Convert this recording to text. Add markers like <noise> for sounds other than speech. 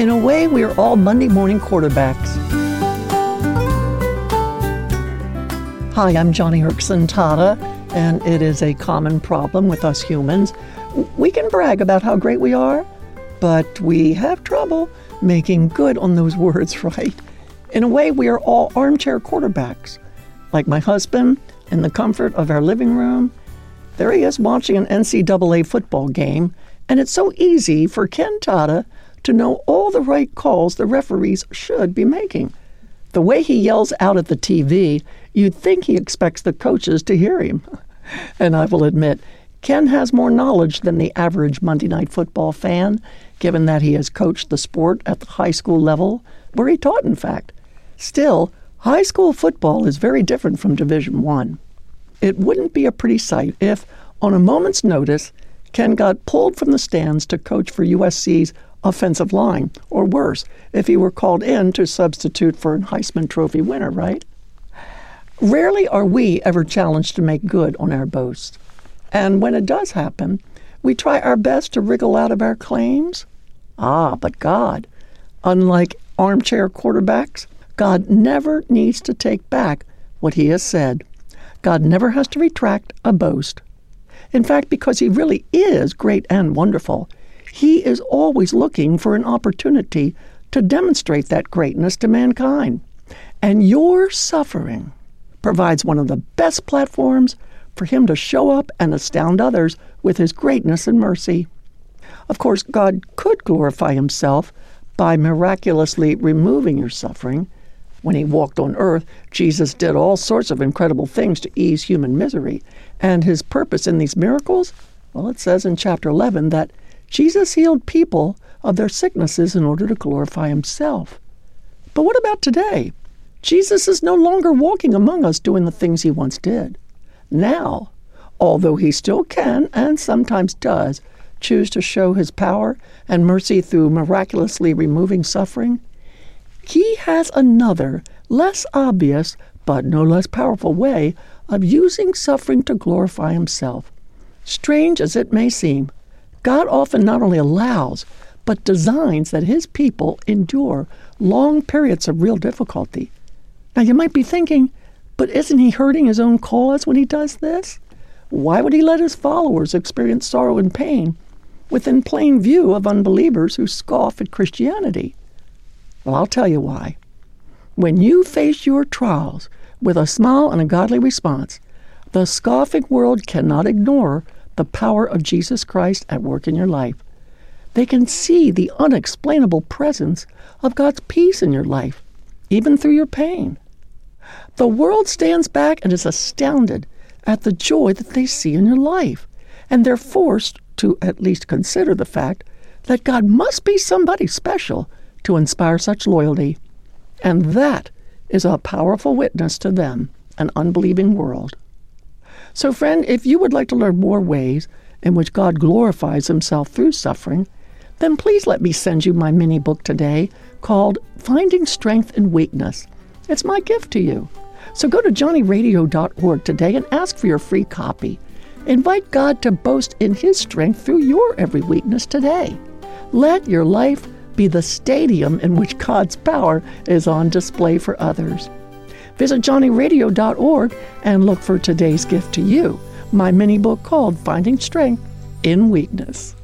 In a way, we are all Monday morning quarterbacks. Hi, I'm Joni Eareckson Tada, and it is a common problem with us humans. We can brag about how great we are, but we have trouble making good on those <laughs> words, right? In a way, we are all armchair quarterbacks. Like my husband, in the comfort of our living room, there he is watching an NCAA football game, and it's so easy for Ken Tada to know all the right calls the referees should be making. The way he yells out at the TV, you'd think he expects the coaches to hear him. <laughs> and I will admit, Ken has more knowledge than the average Monday Night Football fan, given that he has coached the sport at the high school level, where he taught, in fact. Still, high school football is very different from Division One. It wouldn't be a pretty sight if, on a moment's notice, Ken got pulled from the stands to coach for USC's offensive line, or worse, if he were called in to substitute for an Heisman Trophy winner, right? Rarely are we ever challenged to make good on our boast. And when it does happen, we try our best to wriggle out of our claims. Ah, but God, unlike armchair quarterbacks, God never needs to take back what he has said. God never has to retract a boast. In fact, because he really is great and wonderful, he is always looking for an opportunity to demonstrate that greatness to mankind. And your suffering provides one of the best platforms for him to show up and astound others with his greatness and mercy. Of course, God could glorify himself by miraculously removing your suffering. When he walked on earth, Jesus did all sorts of incredible things to ease human misery. And his purpose in these miracles? Well, it says in chapter 11 that Jesus healed people of their sicknesses in order to glorify himself. But what about today? Jesus is no longer walking among us doing the things he once did. Now, although he still can and sometimes does choose to show his power and mercy through miraculously removing suffering, he has another, less obvious, but no less powerful way of using suffering to glorify himself. Strange as it may seem, God often not only allows, but designs that his people endure long periods of real difficulty. Now, you might be thinking, but isn't he hurting his own cause when he does this? Why would he let his followers experience sorrow and pain within plain view of unbelievers who scoff at Christianity? Well, I'll tell you why. When you face your trials with a smile and a godly response, the scoffing world cannot ignore the power of Jesus Christ at work in your life. They can see the unexplainable presence of God's peace in your life, even through your pain. The world stands back and is astounded at the joy that they see in your life, and they're forced to at least consider the fact that God must be somebody special to inspire such loyalty. And that is a powerful witness to them, an unbelieving world. So, friend, if you would like to learn more ways in which God glorifies himself through suffering, then please let me send you my mini book today called Finding Strength in Weakness. It's my gift to you. So go to joniradio.org today and ask for your free copy. Invite God to boast in his strength through your every weakness today. Let your life be the stadium in which God's power is on display for others. Visit joniradio.org and look for today's gift to you, my mini book called Finding Strength in Weakness.